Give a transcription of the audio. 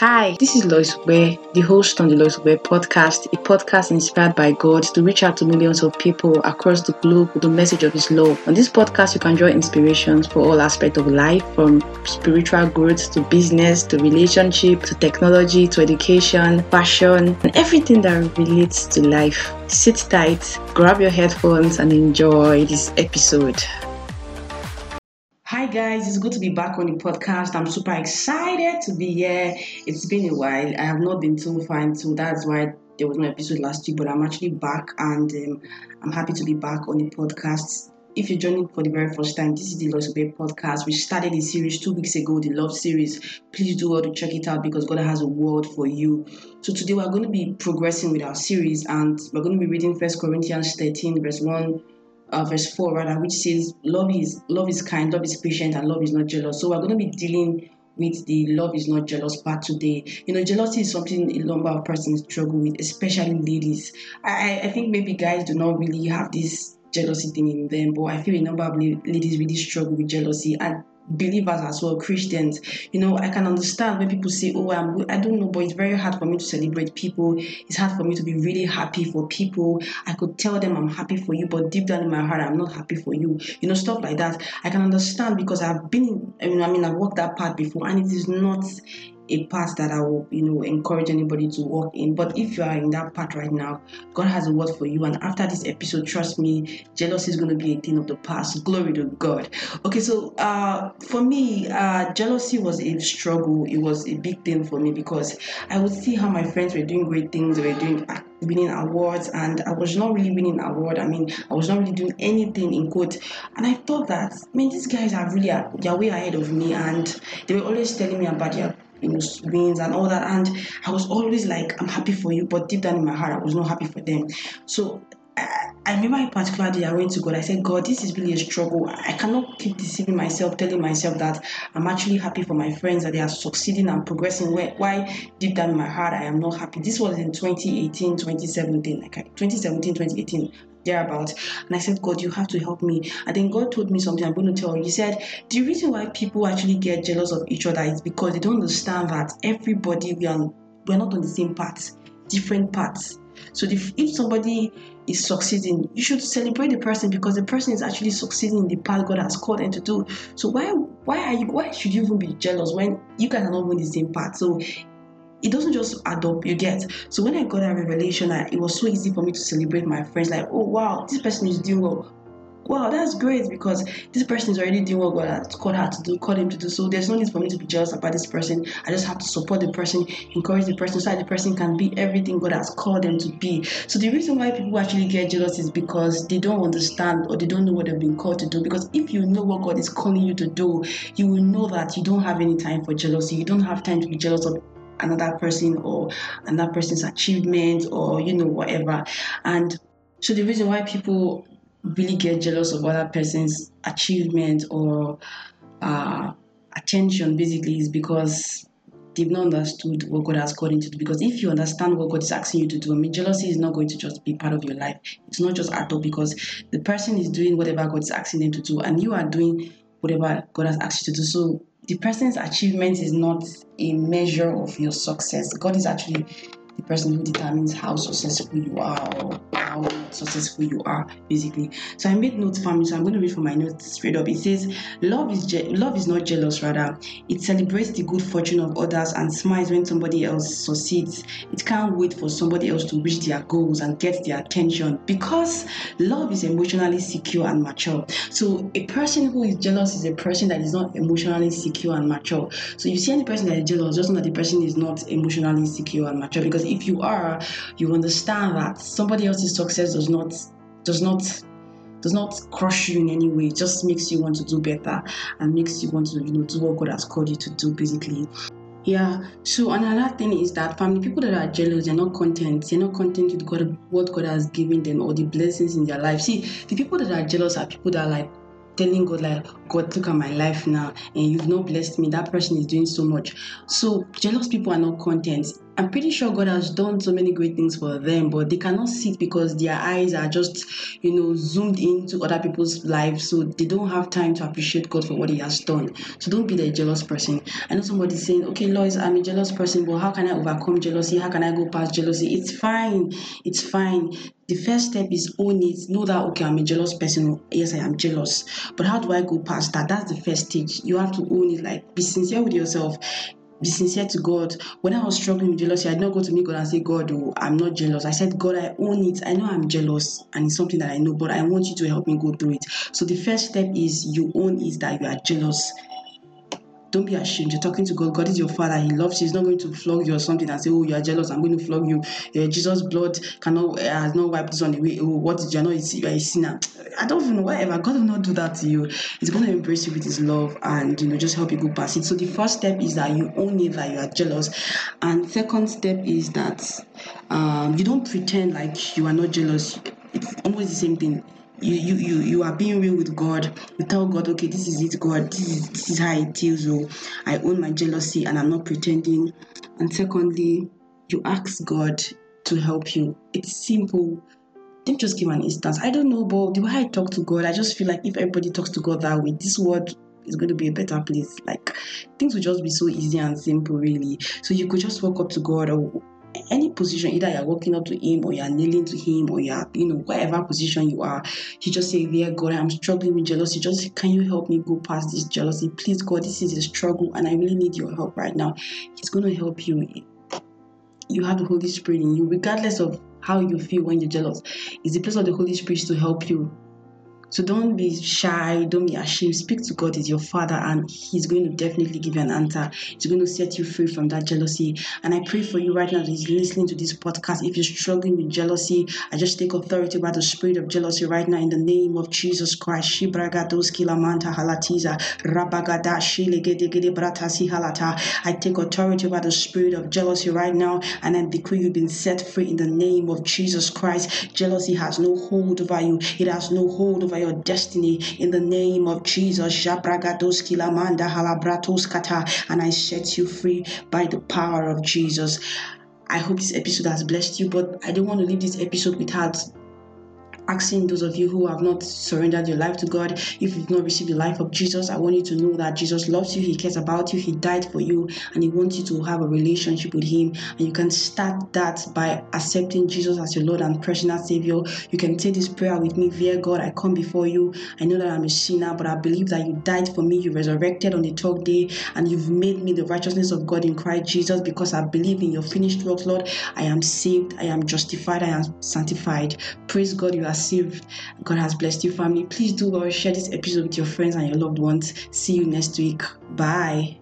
Hi, this is Lois Ware, the host on the Lois Ware podcast, a podcast inspired by God to reach out to millions of people across the globe with the message of His love. On this podcast, you can draw inspirations for all aspects of life, from spiritual growth to business to relationship to technology to education, fashion, and everything that relates to life. Sit tight, grab your headphones, and enjoy this episode. Hi guys, it's good to be back on the podcast. I'm super excited to be here. It's been a while. I have not been too fine, so that's why there was no episode last week. But I'm actually back, and um, I'm happy to be back on the podcast. If you're joining for the very first time, this is the Lost Obey podcast. We started a series two weeks ago, the Love series. Please do well to check it out because God has a word for you. So today we're going to be progressing with our series, and we're going to be reading First Corinthians 13, verse 1 uh, verse 4 rather which says love is love is kind love is patient and love is not jealous. So we're going to be dealing with the love is not jealous part today. You know jealousy is something a number of persons struggle with especially ladies. I i think maybe guys do not really have this jealousy thing in them but i feel a number of ladies really struggle with jealousy. And believers as well, Christians. You know, I can understand when people say, "Oh, I'm," I don't know, but it's very hard for me to celebrate people. It's hard for me to be really happy for people. I could tell them I'm happy for you, but deep down in my heart, I'm not happy for you. You know, stuff like that. I can understand because I've been. I mean, I've walked that path before, and it is not a path that I will, you know, encourage anybody to walk in. But if you are in that path right now, God has a word for you. And after this episode, trust me, jealousy is going to be a thing of the past. Glory to God. Okay, so uh, for me, uh, jealousy was a struggle. It was a big thing for me because I would see how my friends were doing great things. They were doing winning awards, and I was not really winning award. I mean, I was not really doing anything in quote. And I thought that, man, these guys are really they're way ahead of me, and they were always telling me about their you know, wins and all that. And I was always like, I'm happy for you, but deep down in my heart, I was not happy for them. So I, remember a particular day I went to God. I said, God, this is really a struggle. I cannot keep deceiving myself, telling myself that I'm actually happy for my friends, that they are succeeding and progressing. Why deep down in my heart, I am not happy. This was in 2018, 2017, like 2017, 2018 thereabout. And I said, God, you have to help me. And then God told me something I'm going to tell you. He said, The reason why people actually get jealous of each other is because they don't understand that everybody, we are, we're not on the same path, different paths. So if, if somebody is succeeding, you should celebrate the person because the person is actually succeeding in the path God has called them to do. So why why are you why should you even be jealous when you guys are not on the same path? So it doesn't just add up, you get. So when I got that revelation, I, it was so easy for me to celebrate my friends. Like, oh wow, this person is doing well. Wow, that's great because this person is already doing what God has called her to do, called him to do. So there's no need for me to be jealous about this person. I just have to support the person, encourage the person so that the person can be everything God has called them to be. So the reason why people actually get jealous is because they don't understand or they don't know what they've been called to do. Because if you know what God is calling you to do, you will know that you don't have any time for jealousy. You don't have time to be jealous of another person or another person's achievement or you know whatever and so the reason why people really get jealous of other person's achievement or uh, attention basically is because they've not understood what God has called you to do. Because if you understand what God is asking you to do, I mean, jealousy is not going to just be part of your life. It's not just at all because the person is doing whatever God is asking them to do, and you are doing whatever God has asked you to do. So the person's achievement is not a measure of your success. God is actually the person who determines how successful you are or how successful you are, basically. So I made notes for me, so I'm going to read from my notes straight up. It says, "Love is je- love is not jealous. Rather, it celebrates the good fortune of others and smiles when somebody else succeeds. It can't wait for somebody else to reach their goals and get their attention because love is emotionally secure and mature. So a person who is jealous is a person that is not emotionally secure and mature. So if you see any person that is jealous, just know that the person is not emotionally secure and mature because if you are, you understand that somebody else's success does not does not does not crush you in any way. It just makes you want to do better and makes you want to, you know, do what God has called you to do, basically. Yeah. So another thing is that family people that are jealous, they're not content. They're not content with God, what God has given them or the blessings in their life. See, the people that are jealous are people that are like telling God, like, God, look at my life now, and you've not blessed me. That person is doing so much. So jealous people are not content I'm pretty sure God has done so many great things for them, but they cannot see it because their eyes are just, you know, zoomed into other people's lives. So they don't have time to appreciate God for what He has done. So don't be the jealous person. I know somebody saying, okay, Lois, I'm a jealous person, but how can I overcome jealousy? How can I go past jealousy? It's fine. It's fine. The first step is own it. Know that, okay, I'm a jealous person. Yes, I am jealous. But how do I go past that? That's the first stage. You have to own it. Like, be sincere with yourself be sincere to God. When I was struggling with jealousy, I did not go to me God and say, God, oh, I'm not jealous. I said, God, I own it. I know I'm jealous and it's something that I know, but I want you to help me go through it. So the first step is you own is that you are jealous don't be ashamed. You're talking to God. God is your father. He loves you. He's not going to flog you or something and say, Oh, you are jealous. I'm going to flog you. Uh, Jesus' blood cannot uh, has not wiped this on the way. Oh, what did you know? You are a sinner. I don't even know. Whatever. God will not do that to you. He's going to embrace you with His love and you know just help you go past it. So the first step is that you own it that you are jealous, and second step is that um, you don't pretend like you are not jealous. It's almost the same thing you you you you are being real with God. You tell God, okay, this is it, God. This is this is how it feels. Oh, I own my jealousy and I'm not pretending. And secondly, you ask God to help you. It's simple. Don't just give an instance. I don't know, but the way I talk to God, I just feel like if everybody talks to God that way, this world is going to be a better place. Like things will just be so easy and simple, really. So you could just walk up to God or any position, either you're walking up to him or you're kneeling to him or you're, you know, whatever position you are, you just say, Dear God, I'm struggling with jealousy. Just can you help me go past this jealousy? Please, God, this is a struggle and I really need your help right now. He's going to help you. You have the Holy Spirit in you, regardless of how you feel when you're jealous. It's the place of the Holy Spirit to help you so don't be shy, don't be ashamed. Speak to God as your Father, and He's going to definitely give you an answer. He's going to set you free from that jealousy. And I pray for you right now that He's listening to this podcast. If you're struggling with jealousy, I just take authority by the spirit of jealousy right now in the name of Jesus Christ. I take authority by the spirit of jealousy right now, and I decree you've been set free in the name of Jesus Christ. Jealousy has no hold over you. It has no hold over your destiny in the name of Jesus. And I set you free by the power of Jesus. I hope this episode has blessed you, but I don't want to leave this episode without asking those of you who have not surrendered your life to God, if you've not received the life of Jesus, I want you to know that Jesus loves you, He cares about you, He died for you, and He wants you to have a relationship with Him. And you can start that by accepting Jesus as your Lord and personal Savior. You can say this prayer with me, Dear God, I come before you. I know that I'm a sinner, but I believe that you died for me, you resurrected on the third day, and you've made me the righteousness of God in Christ Jesus because I believe in your finished work, Lord. I am saved, I am justified, I am sanctified. Praise God, you are saved. God has blessed you, family. Please do well share this episode with your friends and your loved ones. See you next week. Bye.